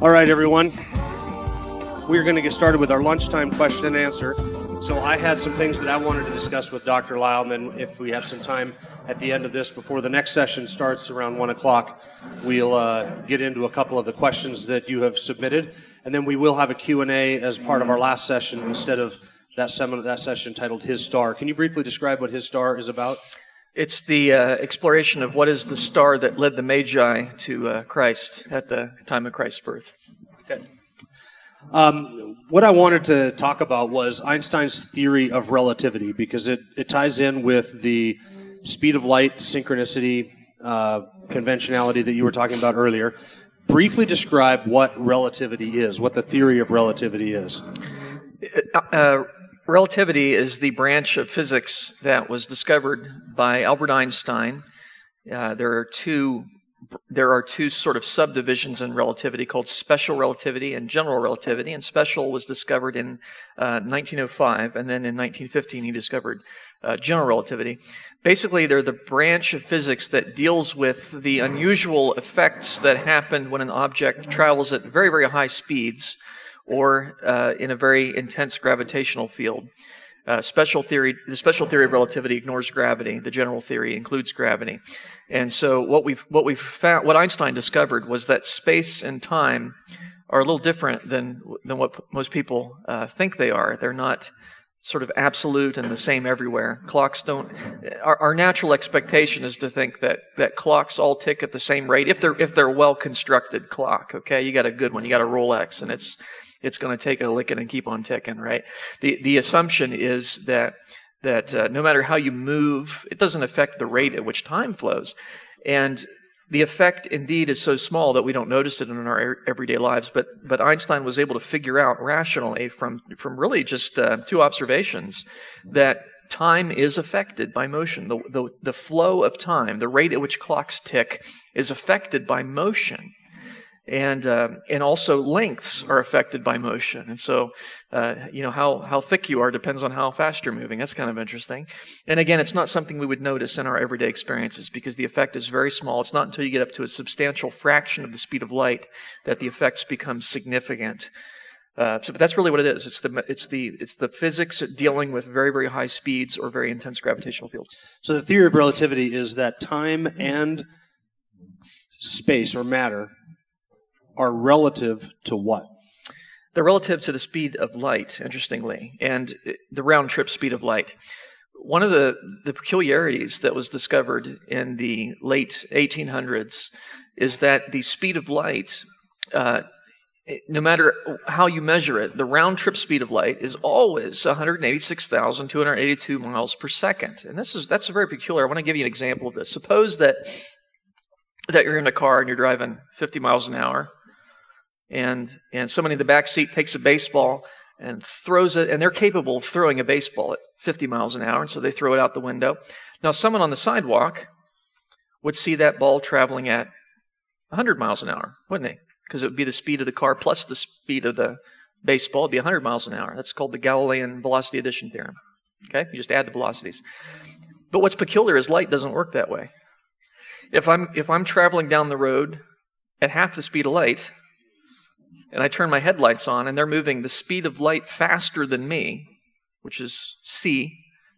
All right, everyone. We're going to get started with our lunchtime question and answer. So I had some things that I wanted to discuss with Dr. Lisle, and then if we have some time at the end of this, before the next session starts around one o'clock, we'll uh, get into a couple of the questions that you have submitted, and then we will have a Q&A as part of our last session instead of that, seminar, that session titled His Star. Can you briefly describe what His Star is about? It's the uh, exploration of what is the star that led the Magi to uh, Christ at the time of Christ's birth. Okay. Um, what I wanted to talk about was Einstein's theory of relativity because it, it ties in with the speed of light, synchronicity, uh, conventionality that you were talking about earlier. Briefly describe what relativity is, what the theory of relativity is. Uh, uh relativity is the branch of physics that was discovered by Albert Einstein. Uh, there are two there are two sort of subdivisions in relativity called special relativity and general relativity. And special was discovered in uh, 1905, and then in 1915 he discovered uh, general relativity. Basically, they're the branch of physics that deals with the unusual effects that happen when an object travels at very, very high speeds or uh, in a very intense gravitational field. Uh, special theory, the special theory of relativity ignores gravity. The general theory includes gravity. And so what we've what we've found, what Einstein discovered was that space and time are a little different than than what most people uh, think they are. They're not sort of absolute and the same everywhere. Clocks don't. Our, our, natural expectation is to think that that clocks all tick at the same rate if they're if they're well constructed clock. Okay, you got a good one. You got a Rolex, and it's it's going to take a licking and keep on ticking, right? The the assumption is that that uh, no matter how you move, it doesn't affect the rate at which time flows, and the effect indeed is so small that we don't notice it in our everyday lives. But but Einstein was able to figure out rationally from from really just uh, two observations that time is affected by motion. The, the the flow of time, the rate at which clocks tick, is affected by motion and uh, and also lengths are affected by motion. And so, uh, you know how how thick you are depends on how fast you're moving. That's kind of interesting. And again, it's not something we would notice in our everyday experiences because the effect is very small. It's not until you get up to a substantial fraction of the speed of light that the effects become significant. Uh, so, but that's really what it is. It's the it's the it's the physics dealing with very very high speeds or very intense gravitational fields. So the theory of relativity is that time and space or matter are relative to what? They're relative to the speed of light, interestingly, and the round trip speed of light. One of the, the peculiarities that was discovered in the late 1800s is that the speed of light, uh, no matter how you measure it, the round trip speed of light is always 186,282 miles per second. And this is that's very peculiar. I want to give you an example of this. Suppose that that you're in a car and you're driving 50 miles an hour and and somebody in the back seat takes a baseball and throws it, and they're capable of throwing a baseball at 50 miles an hour, and so they throw it out the window. Now, someone on the sidewalk would see that ball traveling at 100 miles an hour, wouldn't they? Because it would be the speed of the car plus the speed of the baseball. It'd be 100 miles an hour. That's called the Galilean velocity addition theorem. Okay, you just add the velocities. But what's peculiar is light doesn't work that way. If I'm if I'm traveling down the road at half the speed of light, and I turn my headlights on, and they're moving the speed of light faster than me, which is c.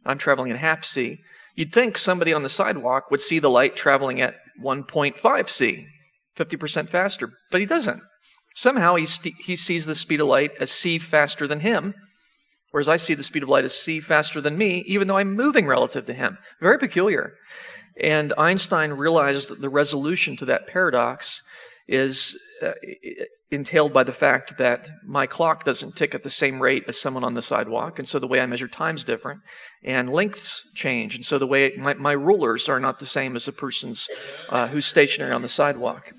I'm traveling at half c. You'd think somebody on the sidewalk would see the light traveling at 1.5 c, 50% faster, but he doesn't. Somehow he, st- he sees the speed of light as c faster than him, whereas I see the speed of light as c faster than me, even though I'm moving relative to him. Very peculiar. And Einstein realized the resolution to that paradox is uh, entailed by the fact that my clock doesn't tick at the same rate as someone on the sidewalk, and so the way I measure time is different, and lengths change, and so the way my, my rulers are not the same as a person's uh, who's stationary on the sidewalk.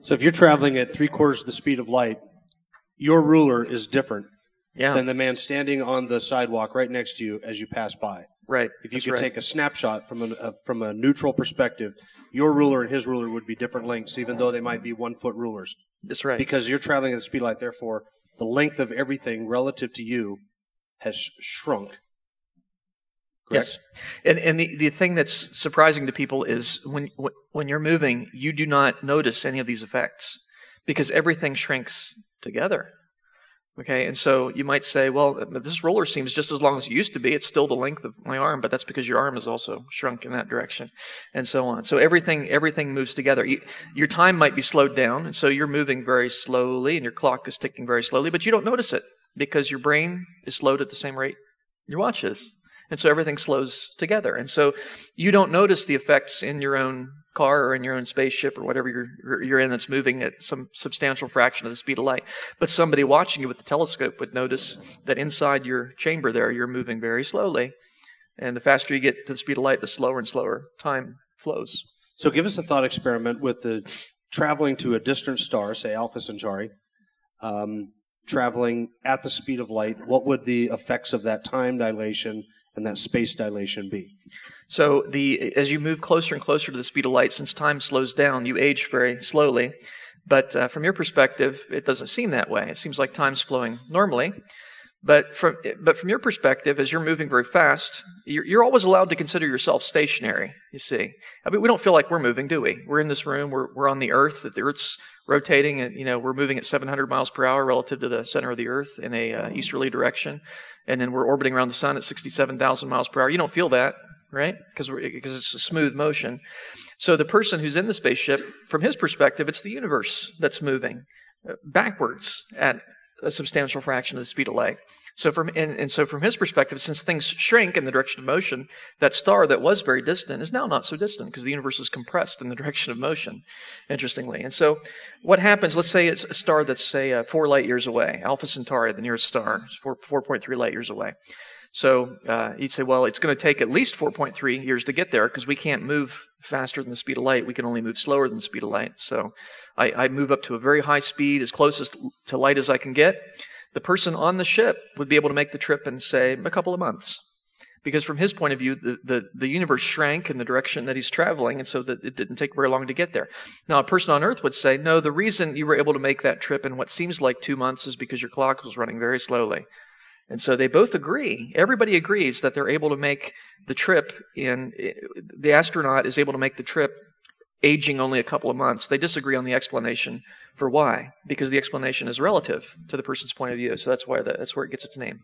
So if you're traveling at three quarters the speed of light, your ruler is different yeah. than the man standing on the sidewalk right next to you as you pass by. Right. If you That's could right. take a snapshot from a, a, uh, from a neutral perspective, your ruler and his ruler would be different lengths, even though they might be one foot rulers. That's right. Because you're traveling at the speed of light, therefore, the length of everything relative to you has sh- shrunk. Correct? Yes. And, and the, the thing that's surprising to people is when, when you're moving, you do not notice any of these effects because everything shrinks together. Okay, and so you might say, well, uh, this roller seems just as long as it used to be. It's still the length of my arm, but that's because your arm is also shrunk in that direction, and so on. So everything everything moves together. You, your time might be slowed down, and so you're moving very slowly, and your clock is ticking very slowly, but you don't notice it because your brain is slowed at the same rate your watch is. And so everything slows together. And so you don't notice the effects in your own car or in your own spaceship or whatever you're, you're in that's moving at some substantial fraction of the speed of light. But somebody watching you with the telescope would notice that inside your chamber there, you're moving very slowly. And the faster you get to the speed of light, the slower and slower time flows. So give us a thought experiment with the traveling to a distant star, say Alpha Centauri, um, traveling at the speed of light. What would the effects of that time dilation and that space dilation be? So the as you move closer and closer to the speed of light, since time slows down, you age very slowly. But uh, from your perspective, it doesn't seem that way. It seems like time's flowing normally. But from but from your perspective, as you're moving very fast, you're, you're always allowed to consider yourself stationary. You see, I mean, we don't feel like we're moving, do we? We're in this room. We're we're on the Earth. The Earth's rotating, and you know we're moving at 700 miles per hour relative to the center of the Earth in a uh, easterly direction, and then we're orbiting around the sun at 67,000 miles per hour. You don't feel that, right? Because it's a smooth motion. So the person who's in the spaceship, from his perspective, it's the universe that's moving uh, backwards at a substantial fraction of the speed of light. So from and, and, so from his perspective, since things shrink in the direction of motion, that star that was very distant is now not so distant because the universe is compressed in the direction of motion. Interestingly, and so what happens? Let's say it's a star that's say uh, four light years away, Alpha Centauri, the nearest star, is four four point three light years away. So uh, you'd say, well, it's going to take at least 4.3 years to get there because we can't move faster than the speed of light. We can only move slower than the speed of light. So I, I move up to a very high speed, as close as, to light as I can get. The person on the ship would be able to make the trip in, say, a couple of months. Because from his point of view, the, the, the universe shrank in the direction that he's traveling, and so that it didn't take very long to get there. Now, a person on Earth would say, no, the reason you were able to make that trip in what seems like two months is because your clock was running very slowly. And so they both agree. Everybody agrees that they're able to make the trip in the astronaut is able to make the trip aging only a couple of months. They disagree on the explanation for why, because the explanation is relative to the person's point of view. So that's why the, that's where it gets its name.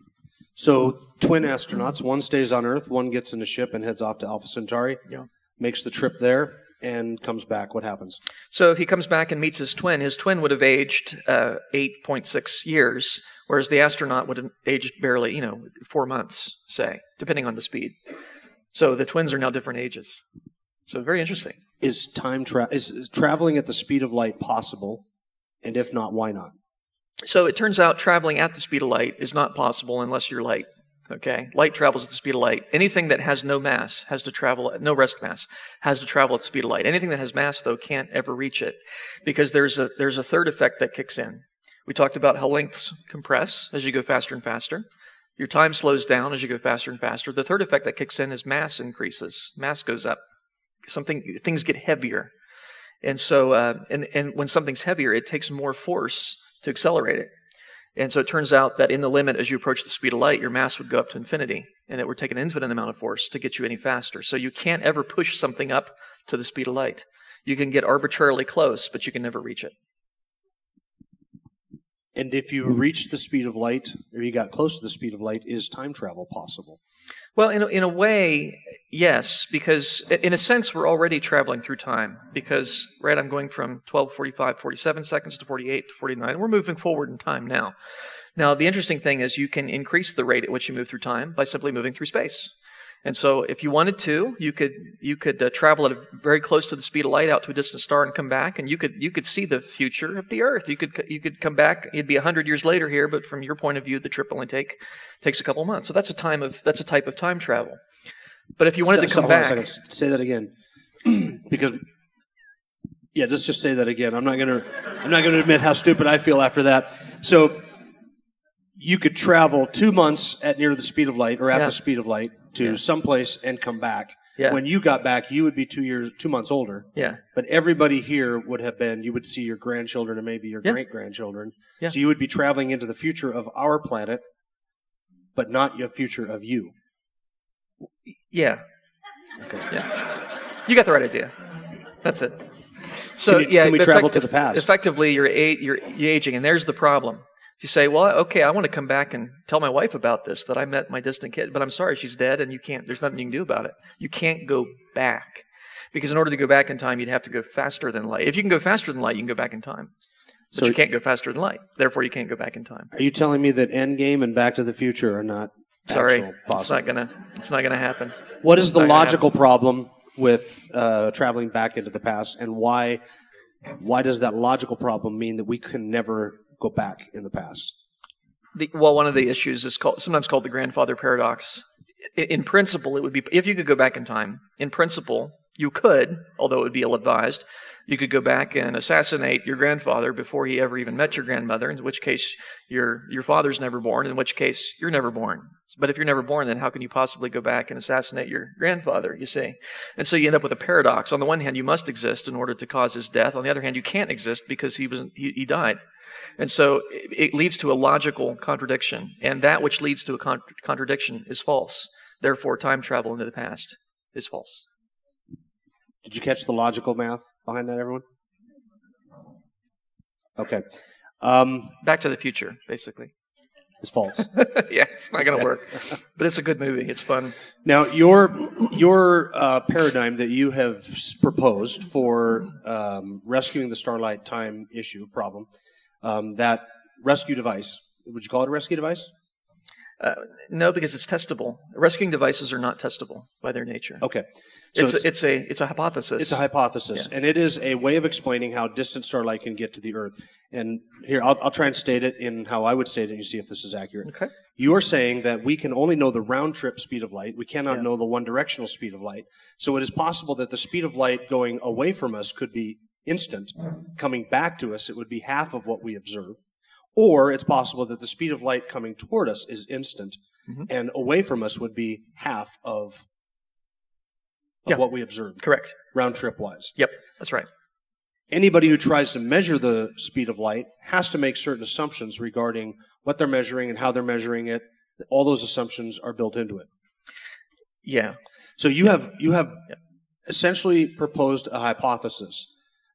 So twin astronauts, one stays on Earth, one gets in a ship and heads off to Alpha Centauri. Yeah. Makes the trip there and comes back. What happens? So if he comes back and meets his twin, his twin would have aged uh, 8.6 years, whereas the astronaut would have aged barely, you know, four months, say, depending on the speed. So the twins are now different ages. So very interesting. Is time tra- is traveling at the speed of light possible? And if not, why not? So it turns out traveling at the speed of light is not possible unless you're light. Okay, light travels at the speed of light. Anything that has no mass has to travel no rest mass has to travel at the speed of light. Anything that has mass though can't ever reach it because there's a there's a third effect that kicks in. We talked about how lengths compress as you go faster and faster. Your time slows down as you go faster and faster. The third effect that kicks in is mass increases. Mass goes up something things get heavier. And so uh, and and when something's heavier it takes more force to accelerate it. And so it turns out that in the limit as you approach the speed of light your mass would go up to infinity and it would take an infinite amount of force to get you any faster. So you can't ever push something up to the speed of light. You can get arbitrarily close but you can never reach it. And if you reach the speed of light or you got close to the speed of light is time travel possible well, in a, in a way, yes, because in a sense, we're already traveling through time. Because, right, I'm going from 12, 45, 47 seconds to 48 to 49. We're moving forward in time now. Now, the interesting thing is you can increase the rate at which you move through time by simply moving through space. And so, if you wanted to, you could you could uh, travel at a very close to the speed of light out to a distant star and come back, and you could you could see the future of the Earth. You could you could come back. It'd be hundred years later here, but from your point of view, the trip only take takes a couple months. So that's a time of that's a type of time travel. But if you wanted to come back, say that again, because yeah, let's just say that again. I'm not gonna I'm not gonna admit how stupid I feel after that. So you could travel two months at near the speed of light or at yeah. the speed of light to yeah. someplace and come back. Yeah. When you got back, you would be two years, two months older. Yeah. But everybody here would have been. You would see your grandchildren and maybe your yeah. great grandchildren. Yeah. So you would be traveling into the future of our planet, but not your future of you. Yeah. Okay. Yeah. You got the right idea. That's it. So Can you- yeah, can we effect- travel to the past? Effectively, you're, a- you're you're aging, and there's the problem. You say, well, okay, I want to come back and tell my wife about this that I met my distant kid, but I'm sorry, she's dead, and you can't. There's nothing you can do about it. You can't go back because in order to go back in time, you'd have to go faster than light. If you can go faster than light, you can go back in time. But So- you can't go faster than light. Therefore, you can't go back in time. Are you telling me that Endgame and Back to the Future are not Sorry, it's not gonna. It's not gonna happen. What is the logical problem with uh, traveling back into the past, and why why does that logical problem mean that we can never go back in the past? The, well, one of the issues is called sometimes called the grandfather paradox. I- In principle, it would be if you could go back in time. In principle, you could, although it would be ill-advised. You could go back and assassinate your grandfather before he ever even met your grandmother. In which case, your your father's never born. In which case, you're never born. But if you're never born, then how can you possibly go back and assassinate your grandfather? You see, and so you end up with a paradox. On the one hand, you must exist in order to cause his death. On the other hand, you can't exist because he was he, he died. And so it it leads to a logical contradiction, and that which leads to a con- contradiction is false. Therefore, time travel into the past is false. Did you catch the logical math behind that, everyone? Okay. Um, Back to the Future, basically. it's false. yeah, it's not going to work, but it's a good movie. It's fun. Now, your your uh, paradigm that you have proposed for um, rescuing the Starlight Time issue problem, um, that rescue device, would you call it a rescue device? No, because it's testable. Rescuing devices are not testable by their nature. Okay, so it's, it's, a, it's a it's a hypothesis. it's a hypothesis, and it is a way of explaining how distant starlight can get to the Earth. And here, I'll, I'll try and state it in how I would state it, and you see if this is accurate. okay. You are saying that we can only know the round trip speed of light. We cannot Yeah. know the one directional speed of light. So it is possible that the speed of light going away from us could be instant. Coming back to us, it would be half of what we observe. Or it's possible that the speed of light coming toward us is instant Mhm. and away from us would be half of, of Yeah. what we observe. Correct. round trip wise. Yep, that's right. Anybody who tries to measure the speed of light has to make certain assumptions regarding what they're measuring and how they're measuring it. All those assumptions are built into it. Yeah. So you have you have essentially proposed a hypothesis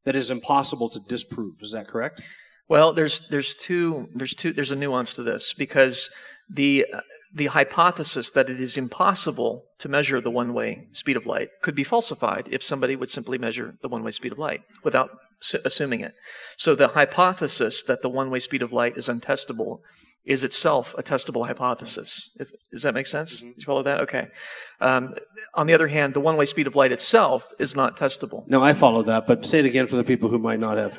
that is impossible to disprove. Is that correct? Well, there's there's two there's two there's a nuance to this because the the hypothesis that it is impossible to measure the one-way speed of light could be falsified if somebody would simply measure the one-way speed of light without assuming it. So the hypothesis that the one-way speed of light is untestable is itself a testable hypothesis. If, does that make sense? You follow that? Okay. Um, on the other hand, the one-way speed of light itself is not testable. No, I follow that, but say it again for the people who might not have.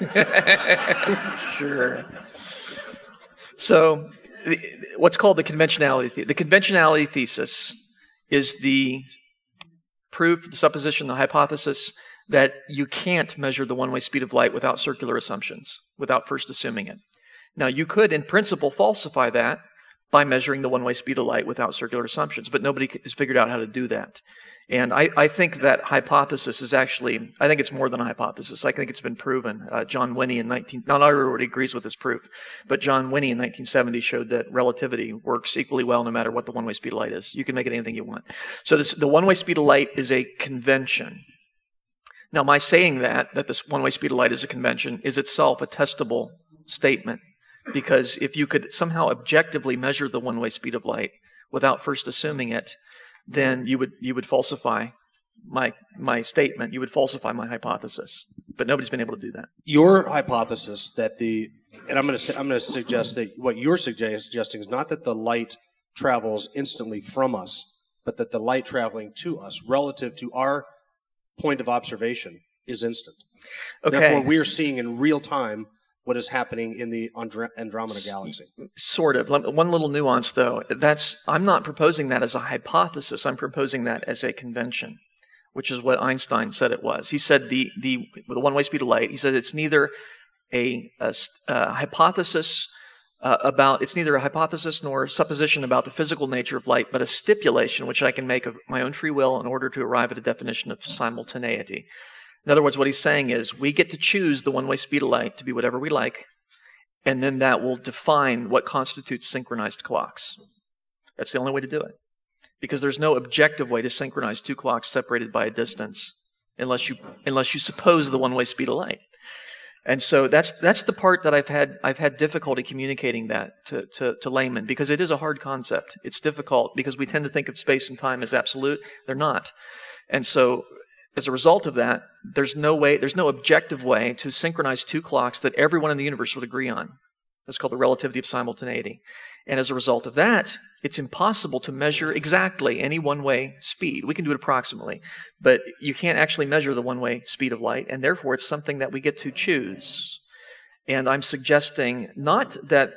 sure. So, the, what's called the conventionality the- the conventionality thesis is the proof, the supposition, the hypothesis that you can't measure the one-way speed of light without circular assumptions, without first assuming it. Now, you could, in principle, falsify that by measuring the one-way speed of light without circular assumptions, but nobody has figured out how to do that. And I, I think that hypothesis is actually, I think it's more than a hypothesis. I think it's been proven. Uh, John Winnie in 19, not everybody agrees with this proof, but John Winnie in 1970 showed that relativity works equally well no matter what the one-way speed of light is. You can make it anything you want. So this, the one-way speed of light is a convention. Now, my saying that, that this one-way speed of light is a convention, is itself a testable statement. Because if you could somehow objectively measure the one-way speed of light without first assuming it, then you would you would falsify my my statement. You would falsify my hypothesis. But nobody's been able to do that. Your hypothesis that the and I'm going to I'm going to suggest that what you're suggesting is not that the light travels instantly from us, but that the light traveling to us relative to our point of observation is instant. Okay. Therefore, we are seeing in real time what is happening in the Andromeda galaxy. Sort of. One little nuance, though. That's I'm not proposing that as a hypothesis. I'm proposing that as a convention, which is what Einstein said it was. He said the the the one-way speed of light. He said it's neither a hypothesis uh, about it's neither a hypothesis nor a supposition about the physical nature of light, but a stipulation which I can make of my own free will in order to arrive at a definition of simultaneity. In other words, what he's saying is we get to choose the one-way speed of light to be whatever we like, and then that will define what constitutes synchronized clocks. That's the only way to do it. Because there's no objective way to synchronize two clocks separated by a distance unless you unless you suppose the one-way speed of light. And so that's that's the part that I've had I've had difficulty communicating that to, to, to laymen because it is a hard concept. It's difficult because we tend to think of space and time as absolute. They're not. And so as a result of that, there's no way, there's no objective way to synchronize two clocks that everyone in the universe would agree on. That's called the relativity of simultaneity. And as a result of that, it's impossible to measure exactly any one way speed. We can do it approximately, but you can't actually measure the one way speed of light, and therefore it's something that we get to choose. And I'm suggesting not that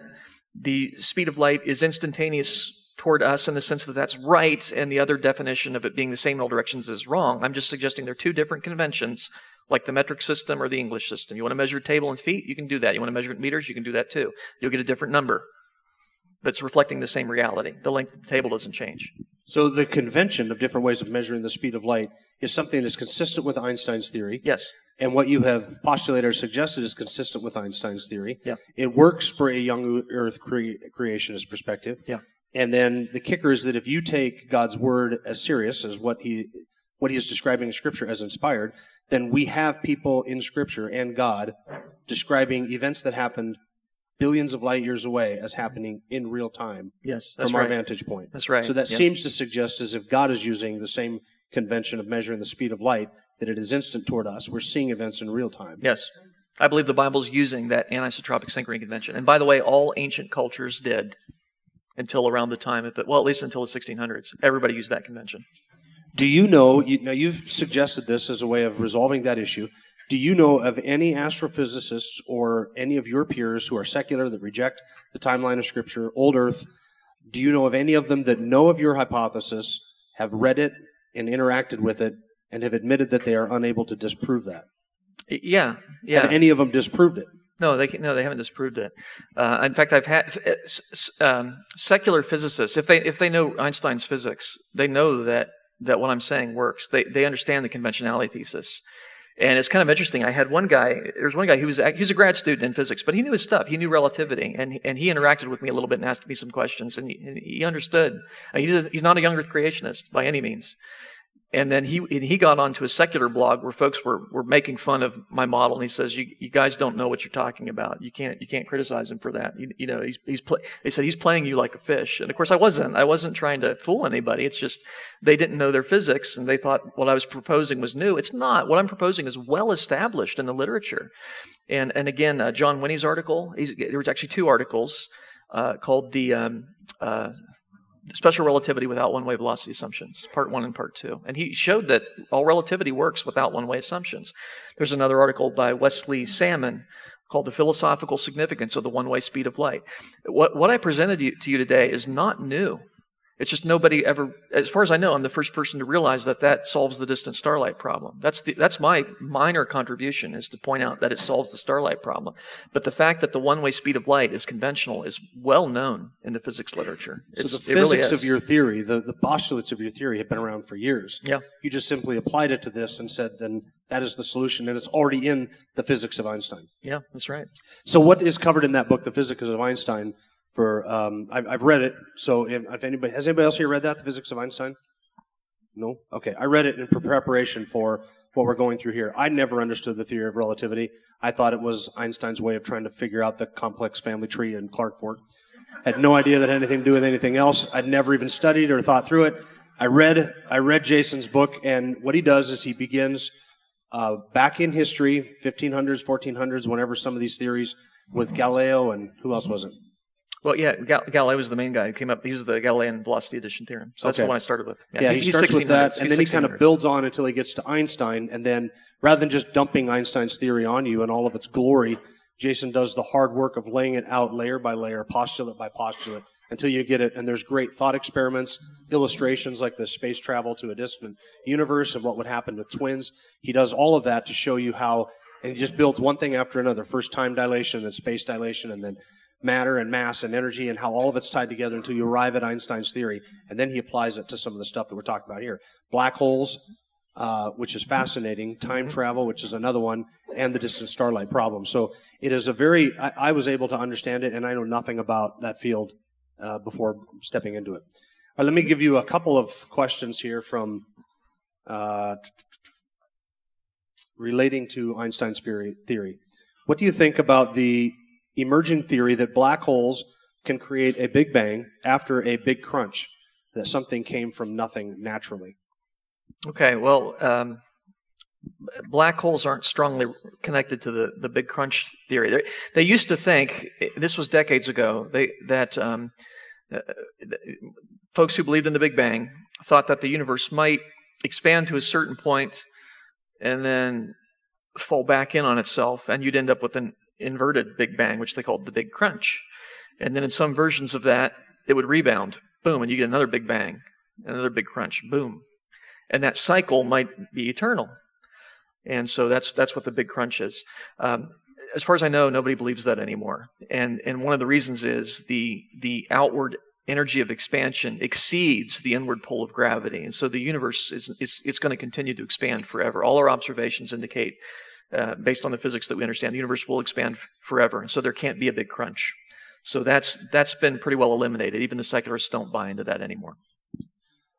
the speed of light is instantaneous toward us in the sense that that's right, and the other definition of it being the same in all directions is wrong. I'm just suggesting they're two different conventions, like the metric system or the English system. You want to measure a table in feet? You can do that. You want to measure it in meters? You can do that too. You'll get a different number that's reflecting the same reality. The length of the table doesn't change. So the convention of different ways of measuring the speed of light is something that's consistent with Einstein's theory. Yes. And what you have postulated or suggested is consistent with Einstein's theory. Yeah. It works for a young Earth cre- creationist perspective. Yeah. And then the kicker is that if you take God's word as serious as what he what he is describing in Scripture as inspired, then we have people in Scripture and God describing events that happened billions of light years away as happening in real time Yes. From right. our vantage point. That's right. So that Yeah. seems to suggest as if God is using the same convention of measuring the speed of light, that it is instant toward us. We're seeing events in real time. Yes. I believe the Bible's using that anisotropic synchrony convention. And by the way, all ancient cultures did until around the time of it, well, at least until the 1600s. Everybody used that convention. Do you know, you, now you've suggested this as a way of resolving that issue. Do you know of any astrophysicists or any of your peers who are secular that reject the timeline of Scripture, old Earth? Do you know of any of them that know of your hypothesis, have read it and interacted with it, and have admitted that they are unable to disprove that? Yeah. Yeah. Have any of them disproved it? No, they no, they haven't disproved it. Uh, in fact, I've had um, secular physicists. If they if they know Einstein's physics, they know that that what I'm saying works. They they understand the conventionality thesis, and it's kind of interesting. I had one guy. There's one guy who was he was a grad student in physics, but he knew his stuff. He knew relativity, and and he interacted with me a little bit and asked me some questions, and he, and he understood. He's not a young Earth creationist by any means. And then he and he got onto a secular blog where folks were, were making fun of my model, and he says, "You, you guys don't know what you're talking about. You can't you can't criticize him for that. You, you know, he's he's play, they said he's playing you like a fish." And of course, I wasn't. I wasn't trying to fool anybody. It's just they didn't know their physics, and they thought what I was proposing was new. It's not. What I'm proposing is well established in the literature. And and again, uh, John Winnie's article. There was actually two articles uh, called the um, uh, special relativity without one-way velocity assumptions, part one and part two. And he showed that all relativity works without one-way assumptions. There's another article by Wesley Salmon called The Philosophical Significance of the One-Way Speed of Light. What, what I presented you, to you today is not new. It's just nobody ever, as far as I know, I'm the first person to realize that that solves the distant starlight problem. That's the, that's my minor contribution is to point out that it solves the starlight problem. But the fact that the one-way speed of light is conventional is well known in the physics literature. So It's- the it really physics of your theory, the, the postulates of your theory have been around for years. Yeah. You just simply applied it to this and said, then that is the solution, and it's already in the physics of Einstein. Yeah, that's right. So what is covered in that book, The Physics of Einstein? For um, I've, I've read it. So if, if anybody has anybody else here read that, The Physics of Einstein? No. Okay, I read it in preparation for what we're going through here. I never understood the theory of relativity. I thought it was Einstein's way of trying to figure out the complex family tree in Clark Fork. Had no idea that had anything to do with anything else. I'd never even studied or thought through it. I read I read Jason's book, and what he does is he begins uh, back in history, 1500s, 1400s, whenever some of these theories with Galileo and who else was it? Well, yeah, Gal- Galileo was the main guy who came up. He was the Galilean velocity addition theorem. So that's Okay. the one I started with. Yeah, he, he's starts with that, and then he kind of builds on until he gets to Einstein, and then rather than just dumping Einstein's theory on you and all of its glory, Jason does the hard work of laying it out layer by layer, postulate by postulate, until you get it. And there's great thought experiments, illustrations like the space travel to a distant universe and what would happen with twins. He does all of that to show you how, and he just builds one thing after another: first time dilation, then space dilation, and then matter and mass and energy and how all of it's tied together until you arrive at Einstein's theory. And then he applies it to some of the stuff that we're talking about here. Black holes, uh, which is fascinating, time travel, which is another one, and the distant starlight problem. So it is a very, I, I was able to understand it, and I know nothing about that field uh, before stepping into it. Right, let me give you a couple of questions here from uh, relating to Einstein's theory. theory. What do you think about the emerging theory that black holes can create a big bang after a big crunch, that something came from nothing naturally? Okay, well, um, black holes aren't strongly connected to the, the big crunch theory. They, they used to think, this was decades ago, they, that um, uh, folks who believed in the Big Bang thought that the universe might expand to a certain point and then fall back in on itself, and you'd end up with an inverted Big Bang, which they called the Big Crunch. And then in some versions of that, it would rebound, boom, and you get another Big Bang, another Big Crunch, boom. And that cycle might be eternal. And so that's that's what the Big Crunch is. Um, as far as I know, nobody believes that anymore. And and one of the reasons is the the outward energy of expansion exceeds the inward pull of gravity. And so the universe is, is it's going to continue to expand forever. All our observations indicate, uh, based on the physics that we understand, the universe will expand forever. And so there can't be a big crunch. So that's that's been pretty well eliminated. Even the secularists don't buy into that anymore.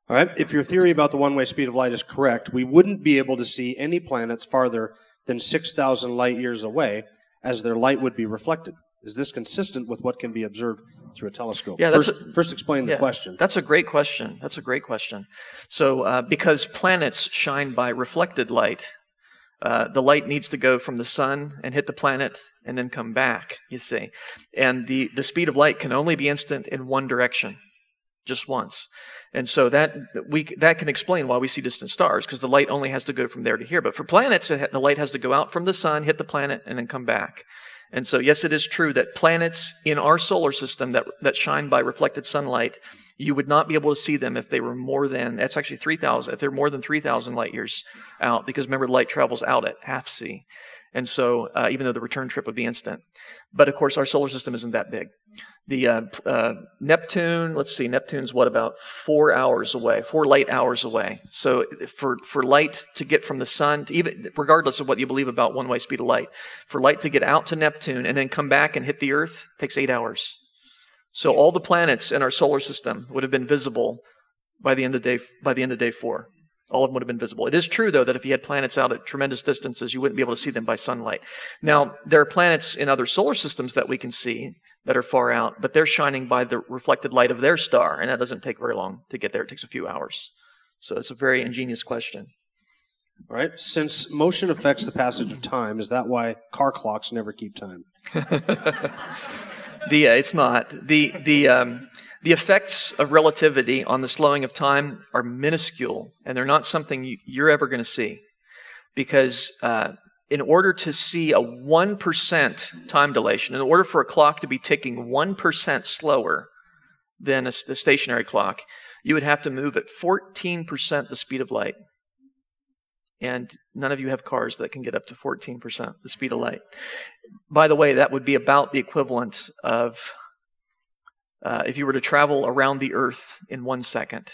All right. If your theory about the one-way speed of light is correct, we wouldn't be able to see any planets farther than 6,000 light years away, as their light would be reflected. Is this consistent with what can be observed through a telescope? Yeah, first, a, first explain the yeah, question. That's a great question. That's a great question. So, uh, because planets shine by reflected light, uh, the light needs to go from the sun and hit the planet and then come back, you see. And the, the speed of light can only be instant in one direction, just once. And so that we that can explain why we see distant stars because the light only has to go from there to here. But for planets, the light has to go out from the sun, hit the planet, and then come back. And so, yes, it is true that planets in our solar system that, that shine by reflected sunlight, you would not be able to see them if they were more than, that's actually 3,000, if they're more than 3,000 light years out, because remember, light travels out at half C. And so, uh, even though the return trip would be instant. But of course, our solar system isn't that big. The uh, uh, Neptune, let's see, Neptune's what about four hours away, four light hours away. So for for light to get from the sun, even regardless of what you believe about one-way speed of light, for light to get out to Neptune and then come back and hit the Earth takes eight hours. So all the planets in our solar system would have been visible by the end of day by the end of day four. All of them would have been visible. It is true, though, that if you had planets out at tremendous distances, you wouldn't be able to see them by sunlight. Now, there are planets in other solar systems that we can see that are far out, but they're shining by the reflected light of their star, and that doesn't take very long to get there. It takes a few hours. So it's a very ingenious question. All right. Since motion affects the passage of time, is that why car clocks never keep time? the uh, it's not the the um, the effects of relativity on the slowing of time are minuscule, and they're not something you, are ever going to see, because uh, in order to see a 1% time dilation, in order for a clock to be ticking 1% slower than a, a stationary clock, you would have to move at 14% the speed of light. And none of you have cars that can get up to 14% the speed of light. By the way, that would be about the equivalent of uh, if you were to travel around the Earth in one second.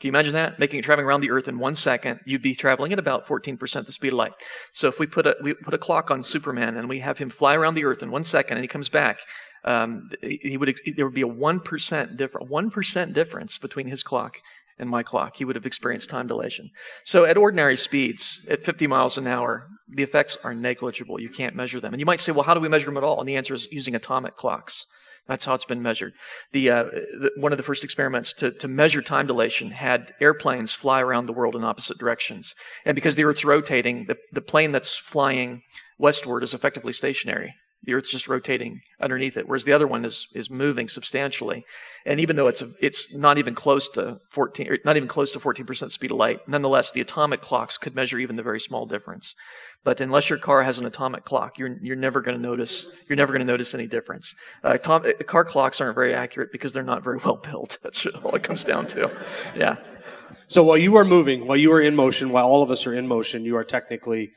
Can you imagine that? Making traveling around the Earth in one second, you'd be traveling at about 14% the speed of light. So if we put a we put a clock on Superman and we have him fly around the Earth in one second and he comes back, um, he would there would be a one percent difference one percent difference between his clock and my clock. He would have experienced time dilation. So at ordinary speeds, at 50 miles an hour, the effects are negligible. You can't measure them. And you might say, well, how do we measure them at all? And the answer is using atomic clocks. That's how it's been measured. The, uh, the, one of the first experiments to, to measure time dilation had airplanes fly around the world in opposite directions. And because the Earth's rotating, the, the plane that's flying westward is effectively stationary. The Earth's just rotating underneath it, whereas the other one is is moving substantially. And even though it's a, it's not even close to 14, not even close to 14% speed of light, nonetheless, the atomic clocks could measure even the very small difference. But unless your car has an atomic clock, you're you're never going to notice you're never going to notice any difference. Uh, uh, car clocks aren't very accurate because they're not very well built. That's all it comes down to. Yeah. So while you are moving, while you are in motion, while all of us are in motion, you are technically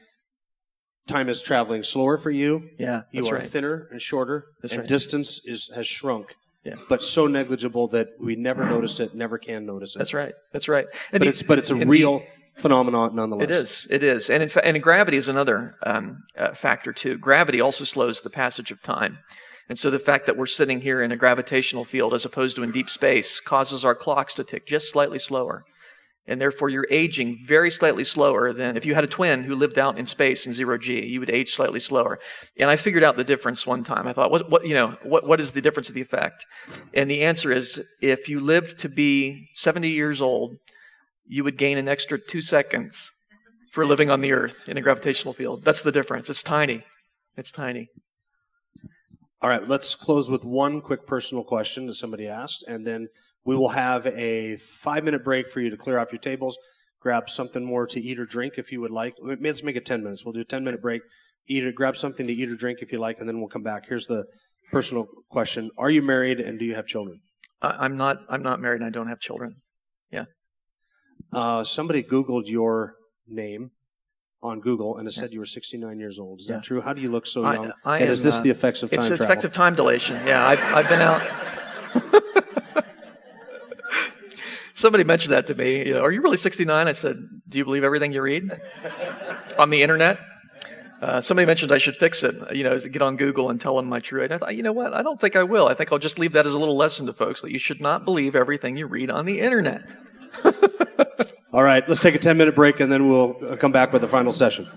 time is traveling slower for you. Yeah, you are right. thinner and shorter, that's and right. distance is has shrunk. Yeah. But so negligible that we never notice it, never can notice it. That's right. That's right. And but the, it's but it's a real the, phenomenon nonetheless. It is. It is. And in fact, and gravity is another um, uh, factor too. Gravity also slows the passage of time. And so the fact that we're sitting here in a gravitational field as opposed to in deep space causes our clocks to tick just slightly slower. And therefore you're aging very slightly slower than if you had a twin who lived out in space in zero g. You would age slightly slower. And I figured out the difference one time. I thought, what, what you know, what, what is the difference of the effect? And the answer is, if you lived to be 70 years old, you would gain an extra two seconds for living on the Earth in a gravitational field. That's the difference. It's tiny. It's tiny. All right, let's close with one quick personal question that somebody asked, and then we will have a five minute break for you to clear off your tables, grab something more to eat or drink if you would like. Let's make it 10 minutes. We'll do a 10 minute break, eat or grab something to eat or drink if you like, and then we'll come back. Here's the personal question Are you married and do you have children? I, am not. I'm not married and I don't have children. Yeah. Uh, somebody Googled your name on Google and it said you were 69 years old. Is Yeah. that true? How do you look so young? I and is this uh, the effects of time It's travel? of time dilation. Yeah, I've, I've been out. Somebody mentioned that to me. You know, are you really 69? I said, do you believe everything you read on the internet? Uh, somebody mentioned I should fix it. You know, get on Google and tell them my true age. I thought, you know what? I don't think I will. I think I'll just leave that as a little lesson to folks that you should not believe everything you read on the internet. All right, let's take a 10 minute break and then we'll uh, come back with the final session.